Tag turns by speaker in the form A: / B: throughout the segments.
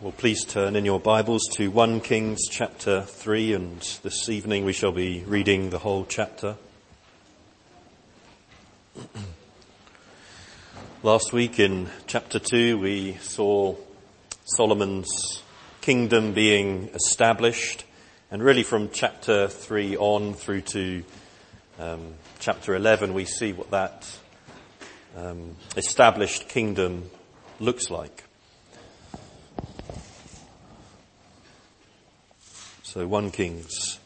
A: Well, please turn in your Bibles to 1 Kings chapter 3, and this evening we shall be reading the whole chapter. Last week in chapter 2 we saw Solomon's kingdom being established, and really from chapter 3 on through to um, chapter 11 we see what that um, established kingdom looks like. So 1 Kings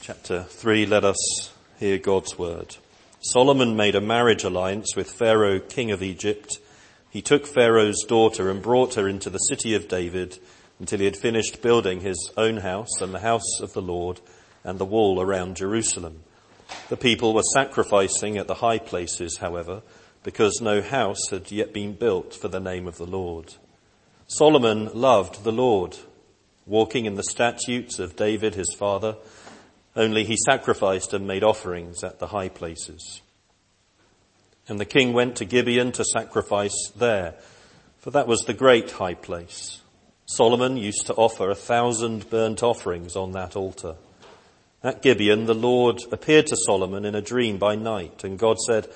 A: chapter 3, let us hear God's word. Solomon made a marriage alliance with Pharaoh, king of Egypt. He took Pharaoh's daughter and brought her into the city of David until he had finished building his own house and the house of the Lord and the wall around Jerusalem. The people were sacrificing at the high places, however, because no house had yet been built for the name of the Lord. Solomon loved the Lord walking in the statutes of David his father, only he sacrificed and made offerings at the high places. And the king went to Gibeon to sacrifice there, for that was the great high place. Solomon used to offer a thousand burnt offerings on that altar. At Gibeon, the Lord appeared to Solomon in a dream by night, and God said,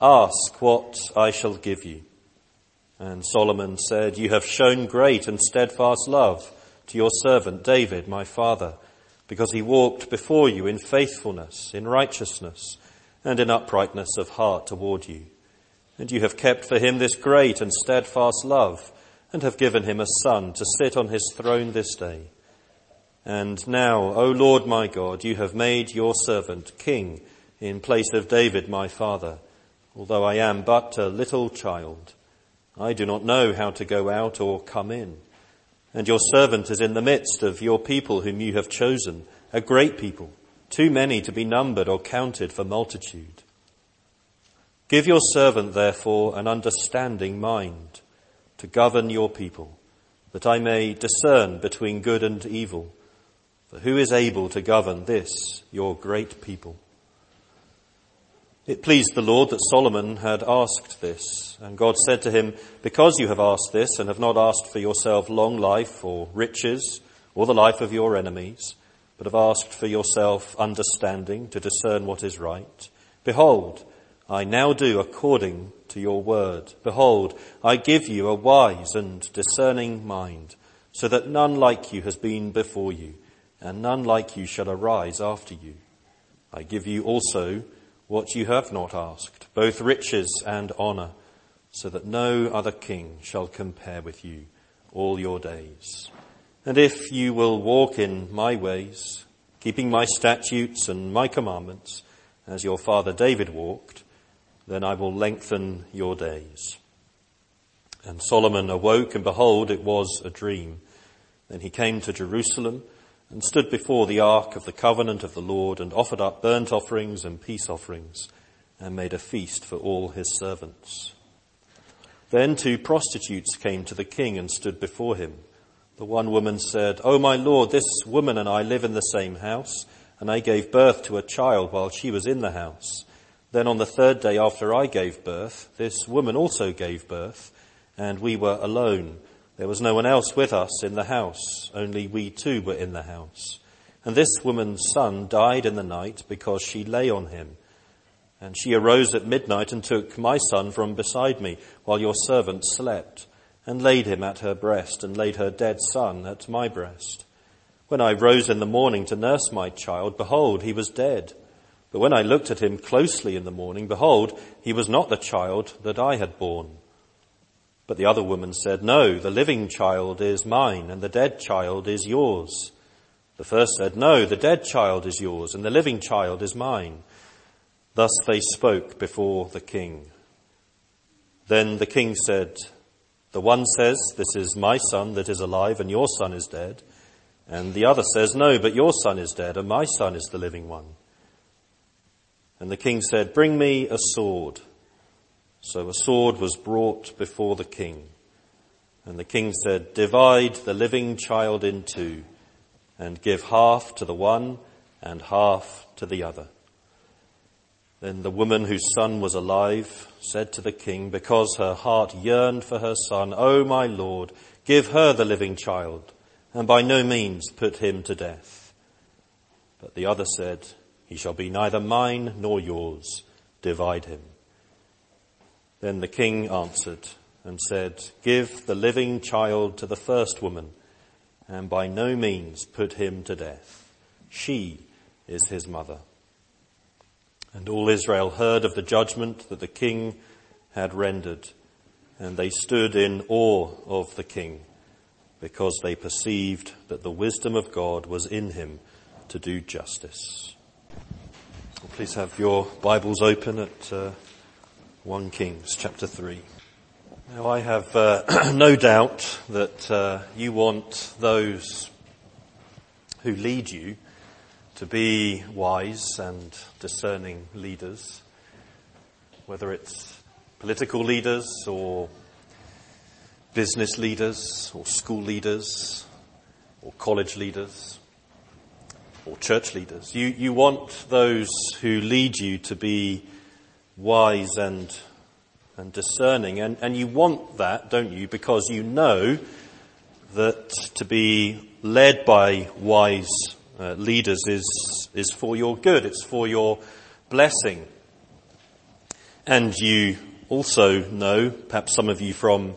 A: Ask what I shall give you. And Solomon said, You have shown great and steadfast love to your servant David, my father, because he walked before you in faithfulness, in righteousness, and in uprightness of heart toward you. And you have kept for him this great and steadfast love, and have given him a son to sit on his throne this day. And now, O Lord my God, you have made your servant king in place of David my father, although I am but a little child. I do not know how to go out or come in. And your servant is in the midst of your people whom you have chosen, a great people, too many to be numbered or counted for multitude. Give your servant, therefore, an understanding mind to govern your people, that I may discern between good and evil. For who is able to govern this, your great people? It pleased the Lord that Solomon had asked this, and God said to him, Because you have asked this and have not asked for yourself long life or riches or the life of your enemies, but have asked for yourself understanding to discern what is right, behold, I now do according to your word. Behold, I give you a wise and discerning mind, so that none like you has been before you, and none like you shall arise after you. I give you also what you have not asked, both riches and honor, so that no other king shall compare with you all your days. And if you will walk in my ways, keeping my statutes and my commandments, as your father David walked, then I will lengthen your days. And Solomon awoke and behold, it was a dream. Then he came to Jerusalem and stood before the ark of the covenant of the Lord and offered up burnt offerings and peace offerings and made a feast for all his servants. Then two prostitutes came to the king and stood before him. The one woman said, Oh my lord, this woman and I live in the same house and I gave birth to a child while she was in the house. Then on the third day after I gave birth, this woman also gave birth and we were alone there was no one else with us in the house, only we two were in the house. And this woman's son died in the night because she lay on him. And she arose at midnight and took my son from beside me while your servant slept and laid him at her breast and laid her dead son at my breast. When I rose in the morning to nurse my child, behold, he was dead. But when I looked at him closely in the morning, behold, he was not the child that I had borne. But the other woman said, No, the living child is mine and the dead child is yours. The first said, No, the dead child is yours and the living child is mine. Thus they spoke before the king. Then the king said, The one says, This is my son that is alive and your son is dead. And the other says, No, but your son is dead and my son is the living one. And the king said, Bring me a sword. So a sword was brought before the king. And the king said, divide the living child in two and give half to the one and half to the other. Then the woman whose son was alive said to the king, because her heart yearned for her son, O my lord, Give her the living child, and by no means put him to death. But the other said, He shall be neither mine nor yours. Divide him. Then the king answered and said, Give the living child to the first woman, and by no means put him to death. She is his mother. And all Israel heard of the judgment that the king had rendered, and they stood in awe of the king, because they perceived that the wisdom of God was in him to do justice. Please have your Bibles open at uh, 1 Kings chapter 3. Now I have uh, no doubt that uh, you want those who lead you to be wise and discerning leaders, whether it's political leaders or business leaders or school leaders or college leaders or church leaders. You, you want those who lead you to be wise and, and discerning. And, and you want that, don't you? Because you know that to be led by wise uh, leaders is, is for your good. It's for your blessing. And you also know, perhaps some of you from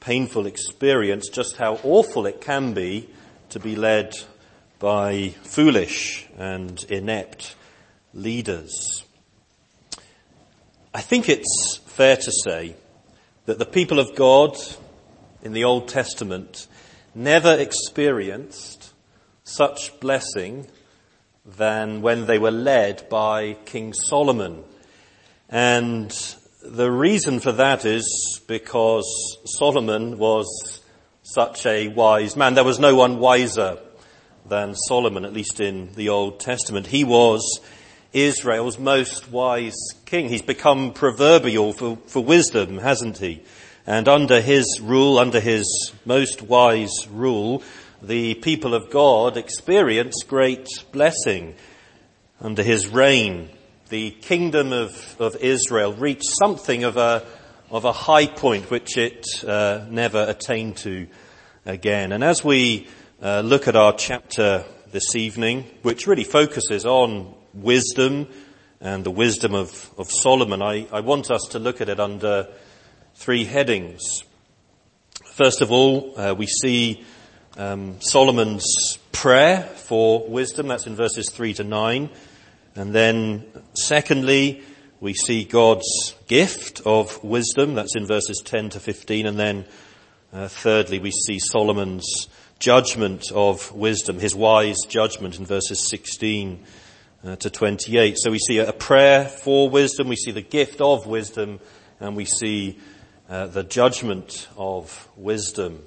A: painful experience, just how awful it can be to be led by foolish and inept leaders. I think it's fair to say that the people of God in the Old Testament never experienced such blessing than when they were led by King Solomon. And the reason for that is because Solomon was such a wise man. There was no one wiser than Solomon, at least in the Old Testament. He was Israel's most wise king. He's become proverbial for, for wisdom, hasn't he? And under his rule, under his most wise rule, the people of God experience great blessing under his reign. The kingdom of, of Israel reached something of a, of a high point which it uh, never attained to again. And as we uh, look at our chapter this evening, which really focuses on wisdom and the wisdom of, of Solomon, I, I want us to look at it under three headings. First of all, uh, we see um, Solomon's prayer for wisdom. That's in verses 3 to 9. And then secondly, we see God's gift of wisdom. That's in verses 10 to 15. And then uh, thirdly, we see Solomon's judgment of wisdom, his wise judgment in verses 16 uh, to 28. So we see a prayer for wisdom, we see the gift of wisdom, and we see uh, the judgment of wisdom.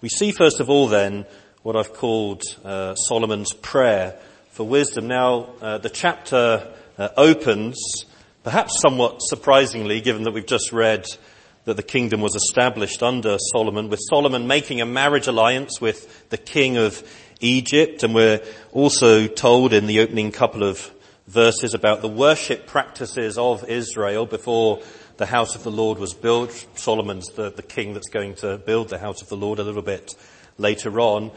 A: We see first of all then what I've called uh, Solomon's prayer for wisdom. Now, uh, the chapter uh, opens, perhaps somewhat surprisingly, given that we've just read that the kingdom was established under Solomon, with Solomon making a marriage alliance with the king of Egypt, and we're also told in the opening couple of verses about the worship practices of Israel before the house of the Lord was built. Solomon's the, the king that's going to build the house of the Lord a little bit later on.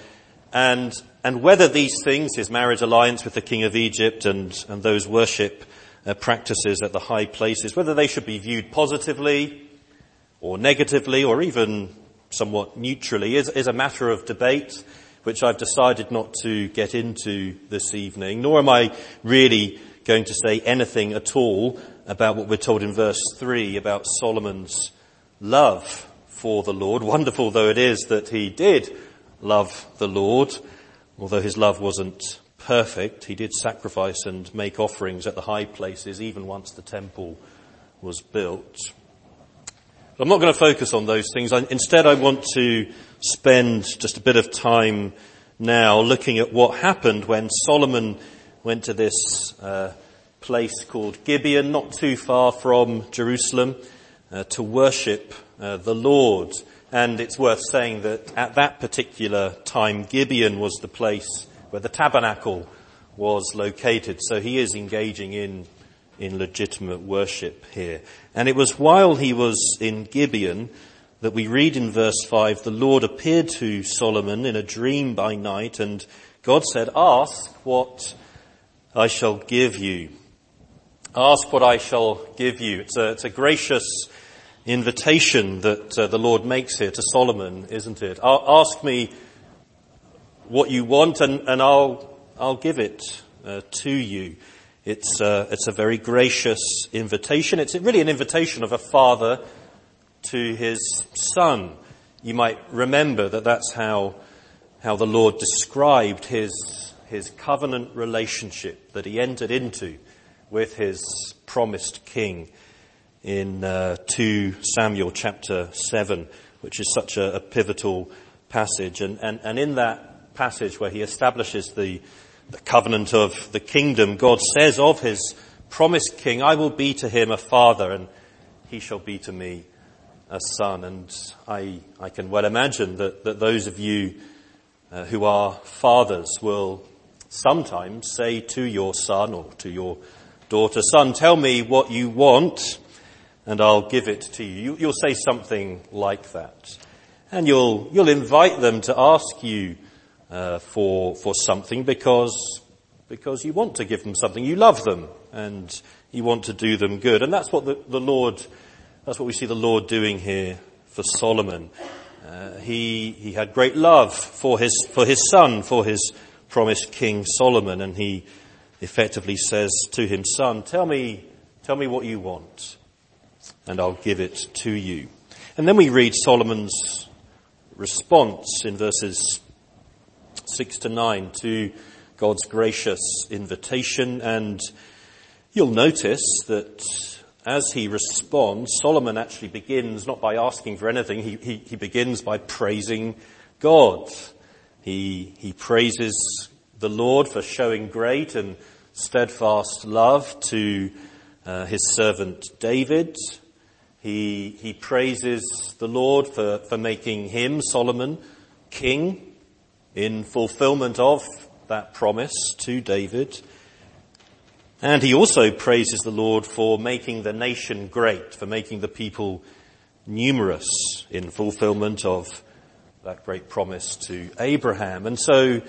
A: And, and whether these things, his marriage alliance with the king of Egypt and, and those worship uh, practices at the high places, whether they should be viewed positively or negatively or even somewhat neutrally is, is a matter of debate which I've decided not to get into this evening, nor am I really going to say anything at all about what we're told in verse 3 about Solomon's love for the Lord. Wonderful though it is that he did love the Lord, although his love wasn't perfect, he did sacrifice and make offerings at the high places even once the temple was built. I'm not going to focus on those things. I, instead, I want to spend just a bit of time now looking at what happened when Solomon went to this uh, place called Gibeon, not too far from Jerusalem, uh, to worship uh, the Lord. And it's worth saying that at that particular time, Gibeon was the place where the tabernacle was located. So he is engaging in, in legitimate worship here. And it was while he was in Gibeon that we read in verse 5, the Lord appeared to Solomon in a dream by night and God said, ask what I shall give you. Ask what I shall give you. It's a, it's a gracious invitation that uh, the Lord makes here to Solomon, isn't it? ask me what you want and, and I'll, I'll give it uh, to you. It's, uh, it's a very gracious invitation. It's really an invitation of a father to his son. You might remember that that's how, how the Lord described his, his covenant relationship that he entered into with his promised king in uh, 2 Samuel chapter 7, which is such a, a pivotal passage. And, and, and in that passage where he establishes the, the covenant of the kingdom, God says of his promised king, I will be to him a father and he shall be to me a son. And I, I can well imagine that, that those of you uh, who are fathers will sometimes say to your son or to your daughter, son, tell me what you want and I'll give it to you. You'll say something like that. And you'll, you'll invite them to ask you uh, for, for something because, because you want to give them something. You love them and you want to do them good. And that's what the, the Lord, that's what we see the Lord doing here for Solomon. Uh, he, he had great love for his, for his son, for his promised king Solomon, and he effectively says to him, son, tell me, tell me what you want and I'll give it to you. And then we read Solomon's response in verses 6 to 9 to God's gracious invitation and you'll notice that as he responds, Solomon actually begins not by asking for anything, he, he, he begins by praising God. He, he praises the Lord for showing great and steadfast love to uh, his servant David. He, he praises the Lord for, for making him, Solomon, king in fulfillment of that promise to David. And he also praises the Lord for making the nation great, for making the people numerous in fulfillment of that great promise to Abraham. And so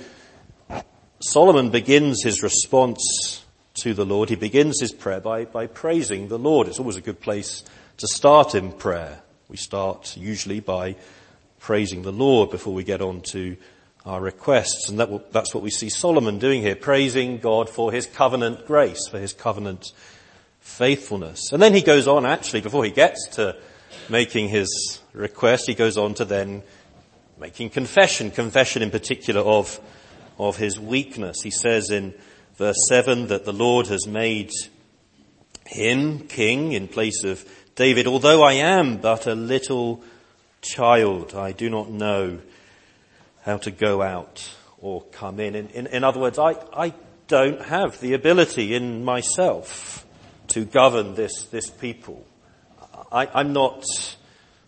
A: Solomon begins his response to the Lord. He begins his prayer by, by praising the Lord. It's always a good place to start in prayer. We start usually by praising the Lord before we get on to our requests. And that will, that's what we see Solomon doing here, praising God for his covenant grace, for his covenant faithfulness. And then he goes on actually, before he gets to making his request, he goes on to then making confession, confession in particular of, of his weakness. He says in verse 7 that the Lord has made him king in place of David, although I am but a little child, I do not know how to go out or come in. In, in, in other words, I, I don't have the ability in myself to govern this, this people. I, am not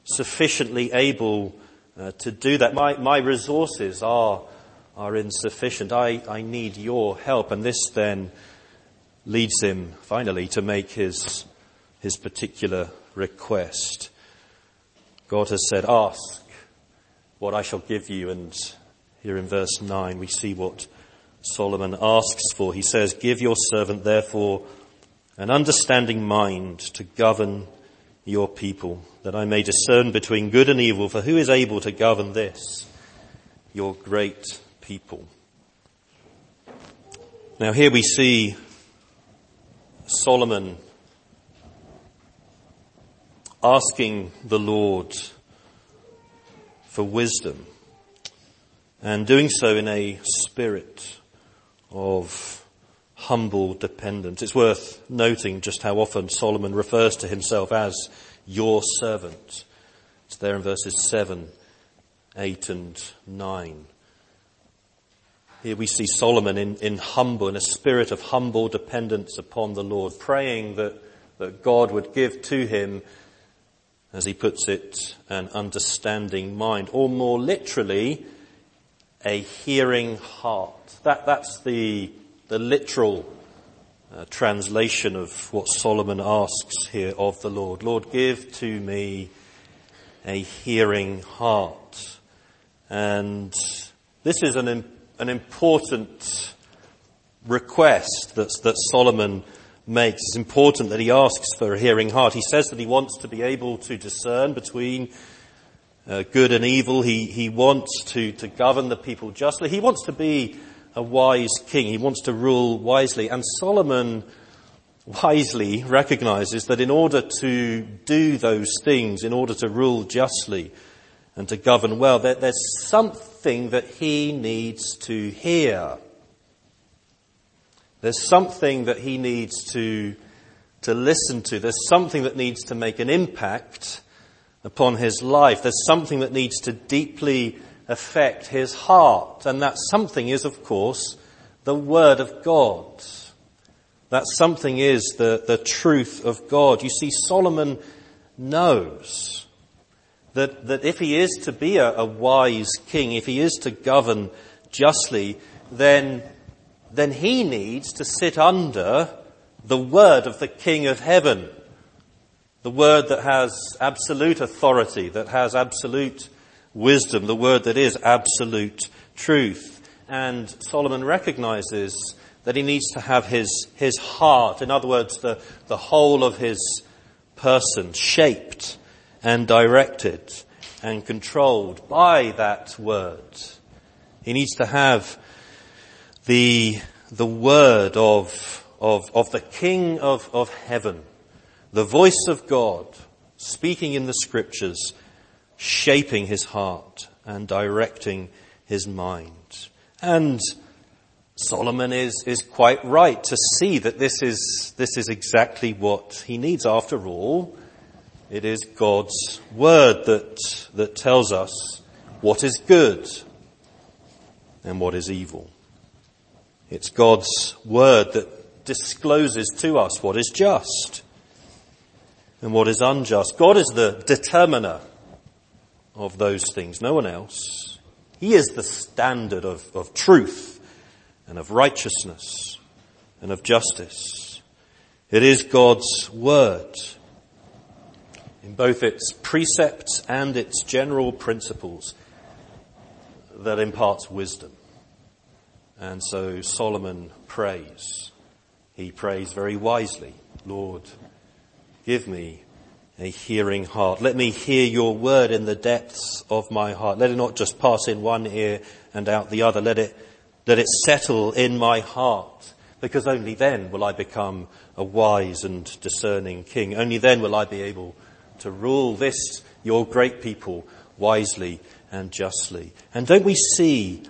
A: sufficiently able uh, to do that. My, my resources are, are insufficient. I, I need your help. And this then leads him finally to make his, his particular request. God has said, ask what I shall give you. And here in verse 9 we see what Solomon asks for. He says, give your servant therefore an understanding mind to govern your people, that I may discern between good and evil, for who is able to govern this, your great people? Now here we see Solomon asking the Lord for wisdom and doing so in a spirit of humble dependence. It's worth noting just how often Solomon refers to himself as your servant. It's there in verses 7, 8 and 9. Here we see Solomon in, in humble, in a spirit of humble dependence upon the Lord, praying that, that God would give to him as he puts it, an understanding mind, or more literally, a hearing heart. That, that's the, the literal uh, translation of what Solomon asks here of the Lord. Lord, give to me a hearing heart. And this is an, an important request that, that Solomon makes. It's important that he asks for a hearing heart. He says that he wants to be able to discern between uh, good and evil. He, he wants to, to govern the people justly. He wants to be a wise king. He wants to rule wisely. And Solomon wisely recognizes that in order to do those things, in order to rule justly and to govern well, there's something that he needs to hear. There's something that he needs to, to listen to. There's something that needs to make an impact upon his life. There's something that needs to deeply affect his heart. And that something is, of course, the Word of God. That something is the, the truth of God. You see, Solomon knows that, that if he is to be a, a wise king, if he is to govern justly, then, then he needs to sit under the word of the King of heaven. The word that has absolute authority, that has absolute wisdom, the word that is absolute truth. And Solomon recognizes that he needs to have his, his heart, in other words, the, the whole of his person shaped and directed and controlled by that word. He needs to have the, the word of, of, of the King of, of heaven, the voice of God speaking in the scriptures, shaping his heart and directing his mind. And Solomon is, is quite right to see that this is, this is exactly what he needs. After all, it is God's word that, that tells us what is good and what is evil. It's God's word that discloses to us what is just and what is unjust. God is the determiner of those things, no one else. He is the standard of, of truth and of righteousness and of justice. It is God's word in both its precepts and its general principles that imparts wisdom. And so Solomon prays. He prays very wisely, Lord, give me a hearing heart. Let me hear your word in the depths of my heart. Let it not just pass in one ear and out the other. Let it let it settle in my heart, because only then will I become a wise and discerning king. Only then will I be able to rule this, your great people, wisely and justly. And don't we see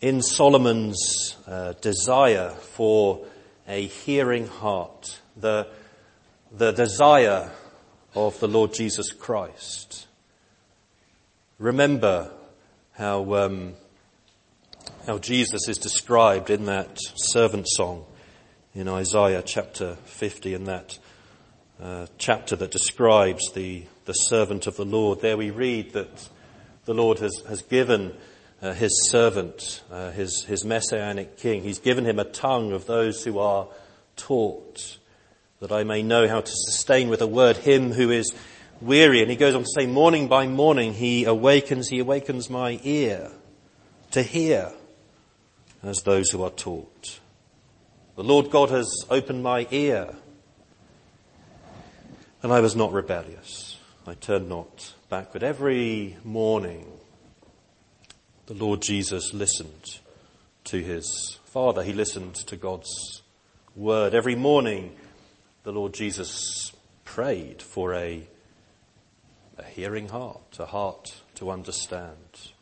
A: in Solomon's uh, desire for a hearing heart, the, the desire of the Lord Jesus Christ? Remember how um, how Jesus is described in that servant song in Isaiah chapter 50, in that uh, chapter that describes the, the servant of the Lord. There we read that the Lord has, has given uh, his servant, uh, his, his messianic king, he's given him a tongue of those who are taught, that I may know how to sustain with a word him who is weary. And he goes on to say, morning by morning he awakens, he awakens my ear to hear as those who are taught. The Lord God has opened my ear, and I was not rebellious. I turned not backward. Every morning, the Lord Jesus listened to his Father. He listened to God's word. Every morning, the Lord Jesus prayed for a, a hearing heart, a heart to understand.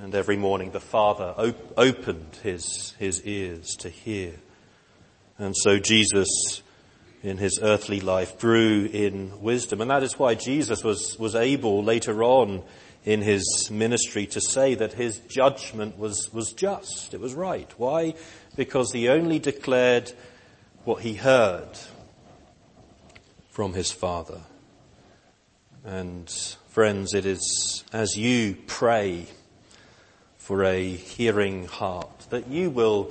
A: And every morning the Father op- opened his, his ears to hear. And so Jesus, in his earthly life, grew in wisdom. And that is why Jesus was, was able later on in his ministry to say that his judgment was, was just. It was right. Why? Because he only declared what he heard from his Father. And friends, it is as you pray for a hearing heart, that you will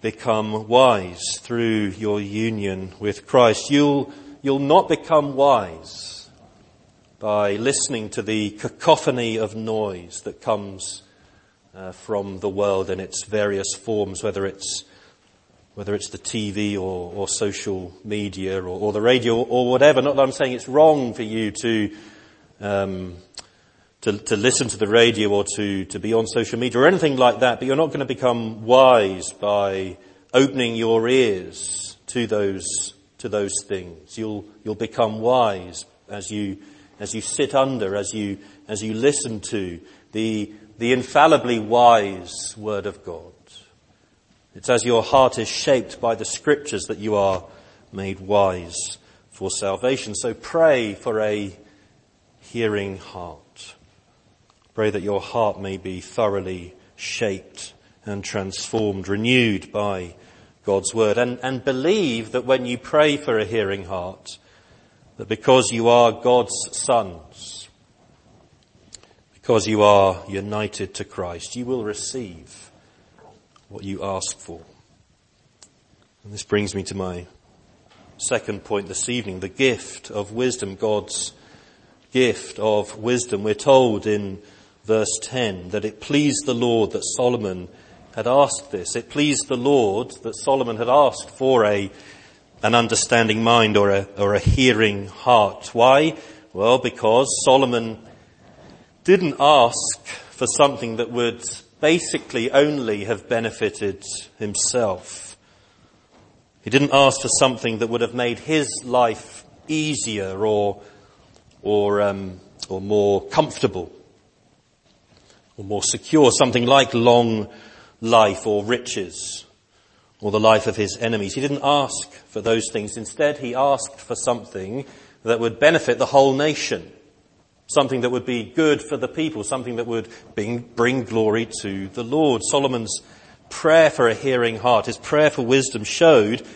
A: become wise through your union with Christ. You'll, you'll not become wise by listening to the cacophony of noise that comes uh, from the world in its various forms, whether it's whether it's the TV or, or social media or, or, the radio or whatever. Not that I'm saying it's wrong for you to um, to, to listen to the radio or to, to be on social media or anything like that, but you're not going to become wise by opening your ears to those, to those things. You'll, you'll become wise as you, as you sit under, as you, as you listen to the, the infallibly wise Word of God. It's as your heart is shaped by the scriptures that you are made wise for salvation. So pray for a hearing heart. Pray that your heart may be thoroughly shaped and transformed, renewed by God's word. And, and believe that when you pray for a hearing heart, that because you are God's sons, because you are united to Christ, you will receive what you ask for. And this brings me to my second point this evening, the gift of wisdom, God's gift of wisdom. We're told in verse 10, that it pleased the Lord that Solomon had asked this. It pleased the Lord that Solomon had asked for a, an understanding mind or a, or a hearing heart. Why? Well, because Solomon didn't ask for something that would basically only have benefited himself. He didn't ask for something that would have made his life easier or, or, um, or more comfortable or more secure, something like long life or riches or the life of his enemies. He didn't ask for those things. Instead, he asked for something that would benefit the whole nation. Something that would be good for the people, something that would bring, bring glory to the Lord. Solomon's prayer for a hearing heart, his prayer for wisdom showed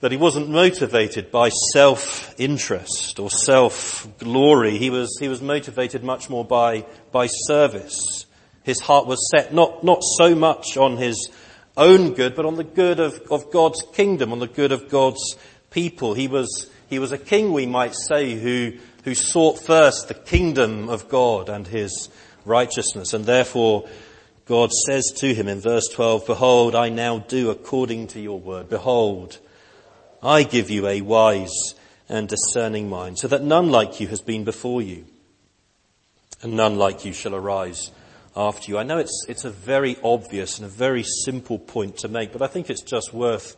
A: that he wasn't motivated by self-interest or self-glory. He was, he was motivated much more by, by service. His heart was set not, not so much on his own good, but on the good of, of God's kingdom, on the good of God's people. He was, he was a king, we might say, who, who sought first the kingdom of God and his righteousness. And therefore, God says to him in verse 12, Behold, I now do according to your word. Behold, I give you a wise and discerning mind, so that none like you has been before you, and none like you shall arise after you. I know it's, it's a very obvious and a very simple point to make, but I think it's just worth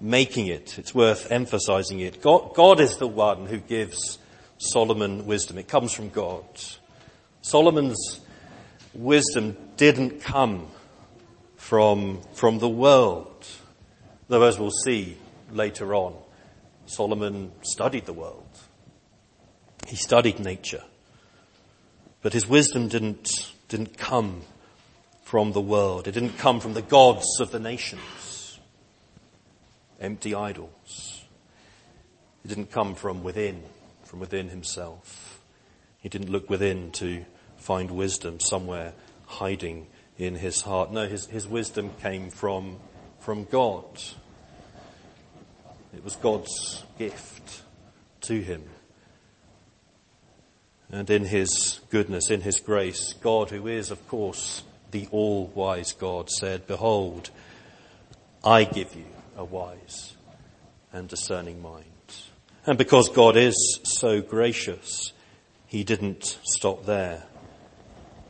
A: making it. It's worth emphasizing it. God, God is the one who gives Solomon wisdom. It comes from God. Solomon's wisdom didn't come from, from the world. Though as we'll see, later on, Solomon studied the world. He studied nature. But his wisdom didn't, didn't come from the world. It didn't come from the gods of the nations. Empty idols. It didn't come from within, from within himself. He didn't look within to find wisdom somewhere hiding in his heart. No, his, his wisdom came from, from God. It was God's gift to him. And in his goodness, in his grace, God, who is, of course, the all-wise God, said, Behold, I give you a wise and discerning mind. And because God is so gracious, he didn't stop there.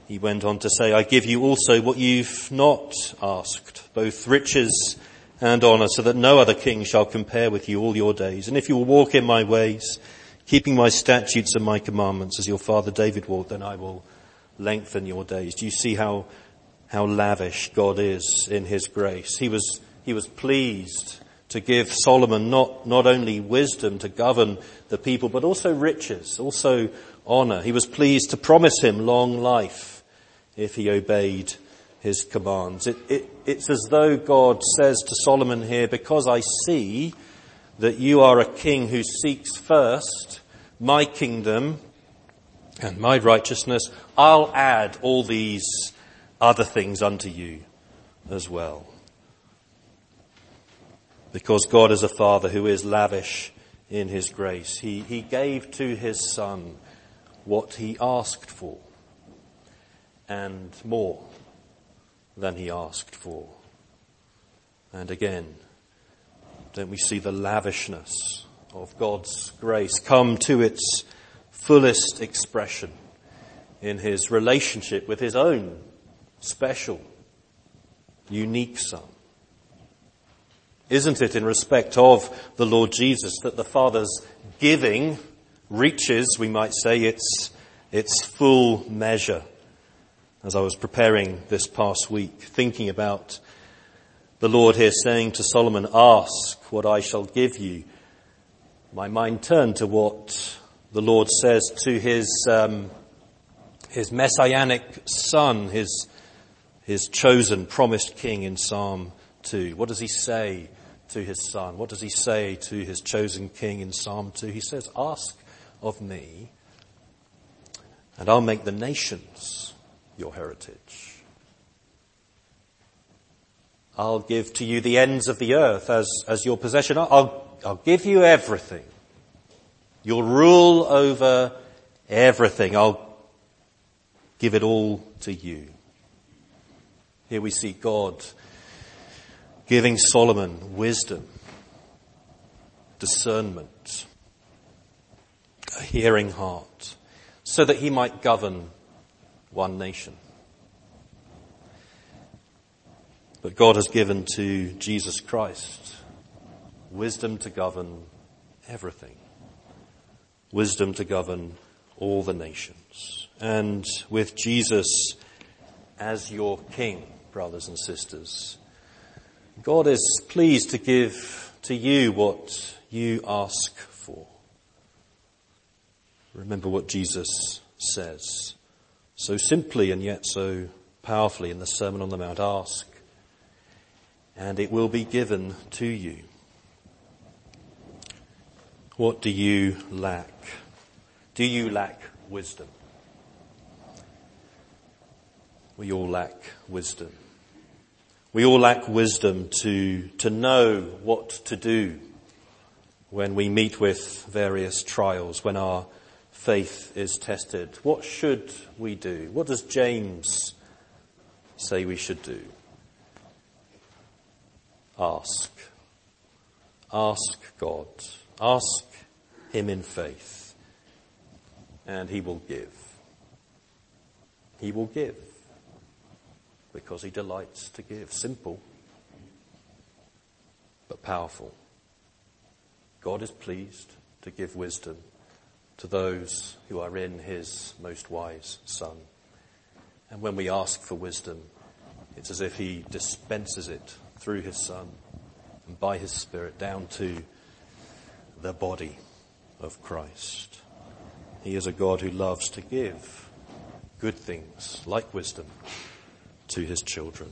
A: He went on to say, I give you also what you've not asked, both riches and honour, so that no other king shall compare with you all your days. And if you will walk in my ways, keeping my statutes and my commandments as your father David walked, then I will lengthen your days. Do you see how, how lavish God is in his grace? He was, he was pleased to give Solomon not, not only wisdom to govern the people, but also riches, also honour. He was pleased to promise him long life if he obeyed his commands. It, it, it's as though God says to Solomon here, because I see that you are a king who seeks first my kingdom and my righteousness, I'll add all these other things unto you as well. Because God is a father who is lavish in his grace. He, he gave to his son what he asked for and more than he asked for. And again, don't we see the lavishness of God's grace come to its fullest expression in his relationship with his own special, unique Son? Isn't it in respect of the Lord Jesus that the Father's giving reaches, we might say, its, its full measure? As I was preparing this past week, thinking about the Lord here saying to Solomon, ask what I shall give you. My mind turned to what the Lord says to his, um, his messianic son, his, his chosen, promised king in Psalm 2. What does he say to his son? What does he say to his chosen king in Psalm 2? He says, Ask of me, and I'll make the nations your heritage. I'll give to you the ends of the earth as, as your possession. I'll, I'll give you everything. You'll rule over everything. I'll give it all to you. Here we see God giving Solomon wisdom, discernment, a hearing heart, so that he might govern one nation. But God has given to Jesus Christ wisdom to govern everything, wisdom to govern all the nations. And with Jesus as your King, brothers and sisters, God is pleased to give to you what you ask for. Remember what Jesus says so simply and yet so powerfully in the Sermon on the Mount. Ask and it will be given to you. What do you lack? Do you lack wisdom? We all lack wisdom. We all lack wisdom to, to know what to do when we meet with various trials, when our faith is tested. What should we do? What does James say we should do? Ask. Ask God. Ask Him in faith. And He will give. He will give because he delights to give. Simple, but powerful. God is pleased to give wisdom to those who are in his most wise Son. And when we ask for wisdom, it's as if he dispenses it through his Son and by his Spirit down to the body of Christ. He is a God who loves to give good things like wisdom to his children.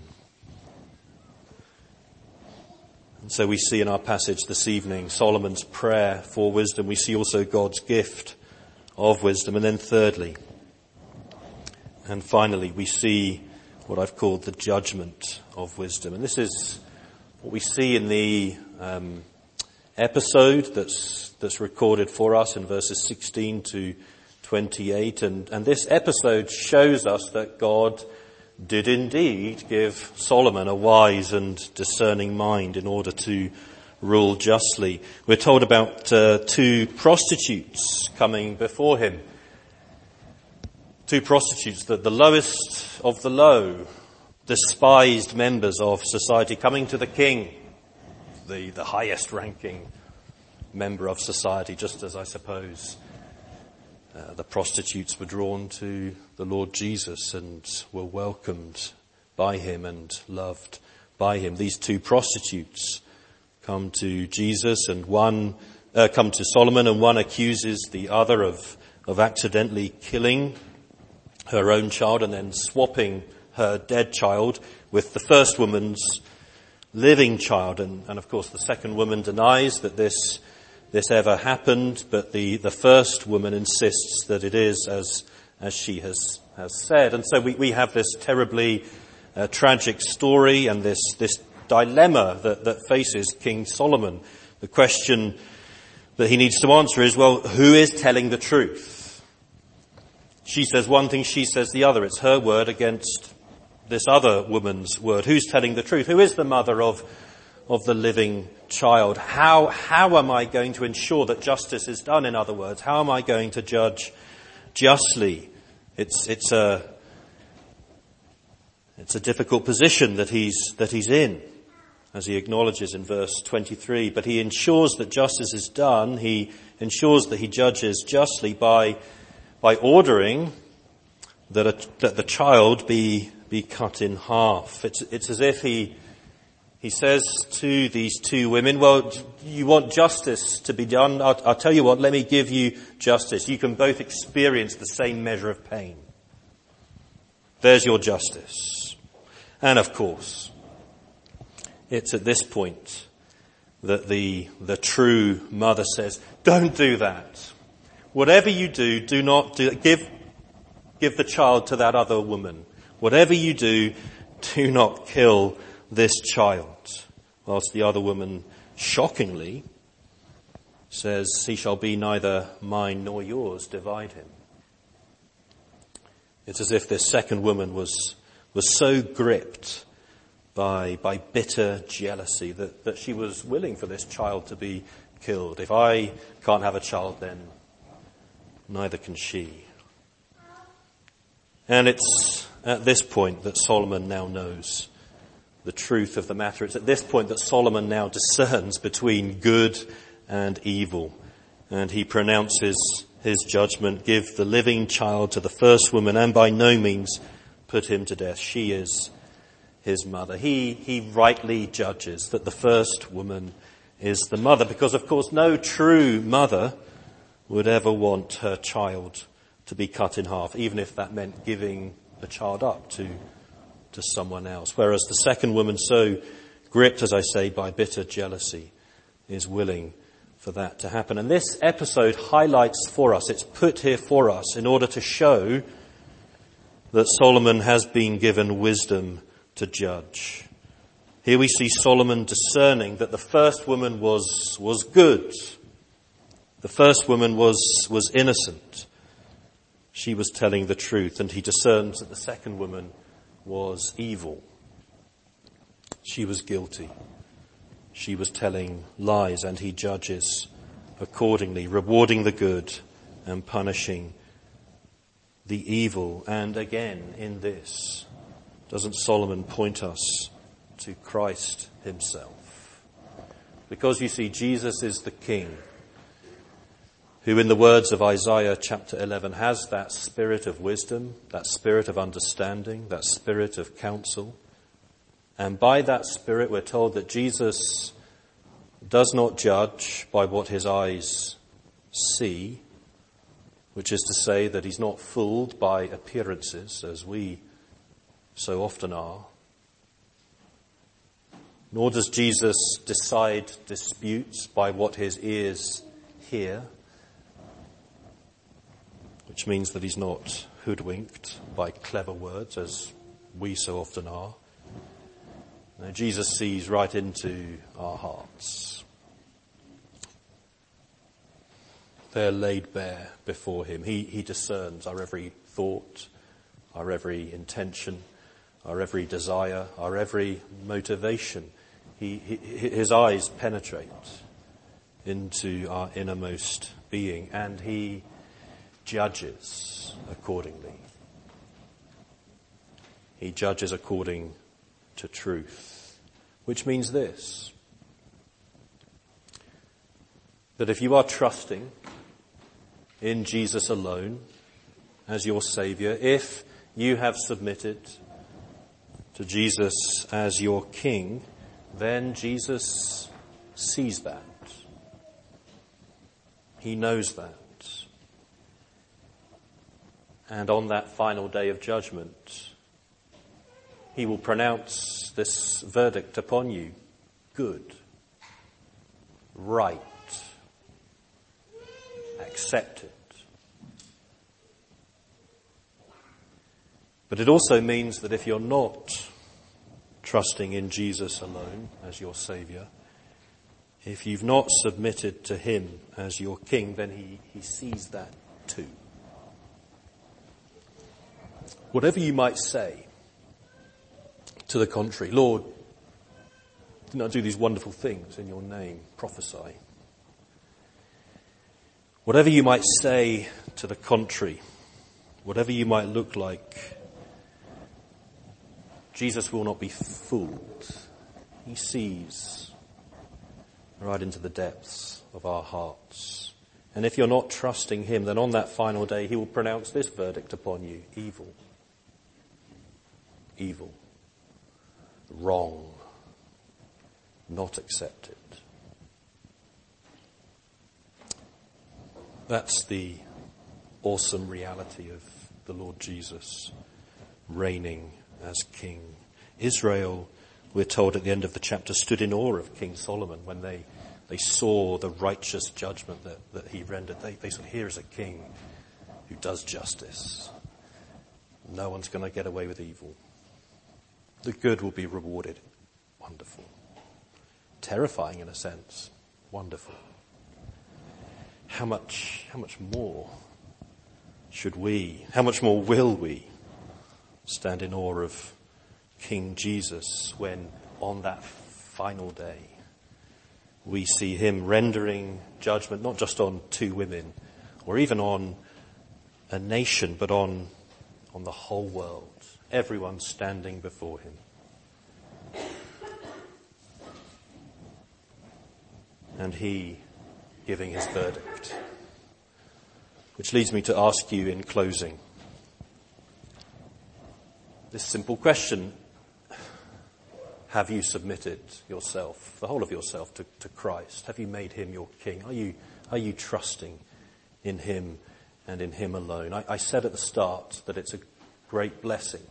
A: And so we see in our passage this evening Solomon's prayer for wisdom. We see also God's gift of wisdom. And then thirdly, and finally, we see what I've called the judgment of wisdom. And this is what we see in the um, episode that's, that's recorded for us in verses 16 to 28. And, and this episode shows us that God did indeed give Solomon a wise and discerning mind in order to rule justly. We're told about uh, two prostitutes coming before him. Two prostitutes, the, the lowest of the low, despised members of society coming to the king, the, the highest ranking member of society, just as I suppose uh, the prostitutes were drawn to the Lord Jesus and were welcomed by him and loved by him. These two prostitutes come to Jesus and one uh, come to Solomon and one accuses the other of of accidentally killing her own child and then swapping her dead child with the first woman's living child. And, and of course the second woman denies that this this ever happened, but the, the first woman insists that it is as, as she has, has said. And so we, we have this terribly uh, tragic story and this, this dilemma that, that faces King Solomon. The question that he needs to answer is, well, who is telling the truth? She says one thing, she says the other. It's her word against this other woman's word. Who's telling the truth? Who is the mother of, of the living child? How, how am I going to ensure that justice is done, in other words? How am I going to judge justly? It's, it's a, it's a difficult position that he's, that he's in, as he acknowledges in verse 23. But he ensures that justice is done. He ensures that he judges justly by, by ordering that, a, that the child be be cut in half. It's, it's as if he, he says to these two women, well, you want justice to be done? I'll, I'll tell you what, let me give you justice. You can both experience the same measure of pain. There's your justice. And of course, it's at this point that the, the true mother says, don't do that. Whatever you do, do not do, give, give the child to that other woman. Whatever you do, do not kill this child. Whilst the other woman shockingly says, he shall be neither mine nor yours, divide him. It's as if this second woman was, was so gripped by, by bitter jealousy that, that she was willing for this child to be killed. If I can't have a child, then neither can she. And it's at this point that Solomon now knows the truth of the matter. It's at this point that Solomon now discerns between good and evil. And he pronounces his judgment, give the living child to the first woman and by no means put him to death. She is his mother. He, he rightly judges that the first woman is the mother because of course no true mother would ever want her child to be cut in half, even if that meant giving the child up to, to someone else. Whereas the second woman, so gripped, as I say, by bitter jealousy, is willing for that to happen. And this episode highlights for us, it's put here for us in order to show that Solomon has been given wisdom to judge. Here we see Solomon discerning that the first woman was, was good. The first woman was, was innocent she was telling the truth, and he discerns that the second woman was evil. She was guilty. She was telling lies, and he judges accordingly, rewarding the good and punishing the evil. And again, in this, doesn't Solomon point us to Christ himself? Because you see, Jesus is the King who, in the words of Isaiah chapter 11, has that spirit of wisdom, that spirit of understanding, that spirit of counsel. And by that spirit, we're told that Jesus does not judge by what his eyes see, which is to say that he's not fooled by appearances as we so often are. Nor does Jesus decide disputes by what his ears hear which means that he's not hoodwinked by clever words as we so often are. Now, Jesus sees right into our hearts. They're laid bare before him. He, he discerns our every thought, our every intention, our every desire, our every motivation. He, he, his eyes penetrate into our innermost being and he judges accordingly. He judges according to truth, which means this that if you are trusting in Jesus alone as your Savior, if you have submitted to Jesus as your King, then Jesus sees that. He knows that. And on that final day of judgment, he will pronounce this verdict upon you good, right, accepted. But it also means that if you're not trusting in Jesus alone as your Saviour, if you've not submitted to Him as your King, then He, he sees that too. Whatever you might say to the contrary, Lord, didn't I do these wonderful things in your name? Prophesy. Whatever you might say to the contrary, whatever you might look like, Jesus will not be fooled. He sees right into the depths of our hearts. And if you're not trusting Him, then on that final day, He will pronounce this verdict upon you evil. Evil. Wrong. Not accepted. That's the awesome reality of the Lord Jesus reigning as King. Israel, we're told at the end of the chapter, stood in awe of King Solomon when they, they saw the righteous judgment that, that he rendered. They, they said, here is a king who does justice. No one's going to get away with evil. The good will be rewarded. Wonderful. Terrifying in a sense. Wonderful how much, how much more should we, how much more will we stand in awe of King Jesus when on that final day we see him rendering judgment not just on two women or even on a nation, but on, on the whole world. Everyone standing before him. And he giving his verdict. Which leads me to ask you in closing this simple question. Have you submitted yourself, the whole of yourself, to, to Christ? Have you made him your king? Are you, are you trusting in him and in him alone? I, I said at the start that it's a great blessing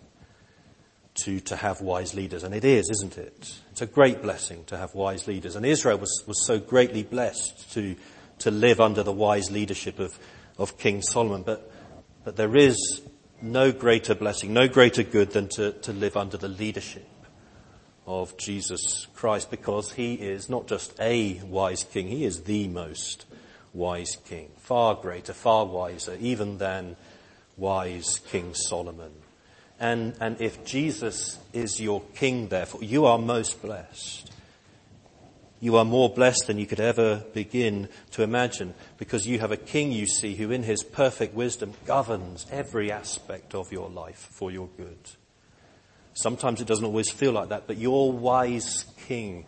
A: to, to have wise leaders. And it is, isn't it? It's a great blessing to have wise leaders. And Israel was, was so greatly blessed to, to live under the wise leadership of, of King Solomon. But, but there is no greater blessing, no greater good than to, to live under the leadership of Jesus Christ because he is not just a wise king, he is the most wise king. Far greater, far wiser, even than wise King Solomon. And, and if Jesus is your king, therefore, you are most blessed. You are more blessed than you could ever begin to imagine because you have a king, you see, who in his perfect wisdom governs every aspect of your life for your good. Sometimes it doesn't always feel like that, but your wise king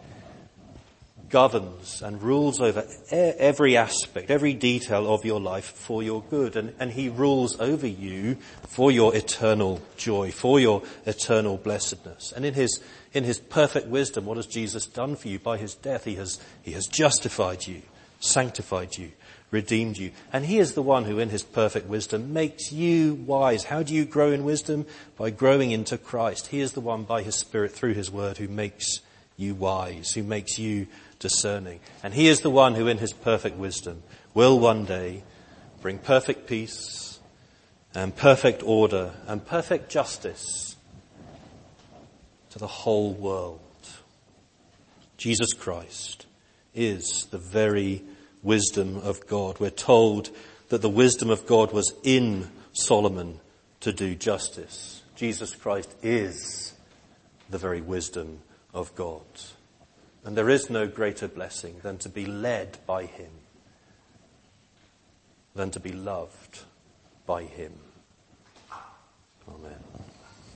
A: governs and rules over every aspect, every detail of your life for your good. And, and he rules over you for your eternal joy, for your eternal blessedness. And in his, in his perfect wisdom, what has Jesus done for you? By his death, he has, he has justified you, sanctified you, redeemed you. And he is the one who in his perfect wisdom makes you wise. How do you grow in wisdom? By growing into Christ. He is the one by his spirit through his word who makes you wise, who makes you discerning. And he is the one who in his perfect wisdom will one day bring perfect peace and perfect order and perfect justice to the whole world. Jesus Christ is the very wisdom of God. We're told that the wisdom of God was in Solomon to do justice. Jesus Christ is the very wisdom of God. And there is no greater blessing than to be led by Him, than to be loved by Him. Amen.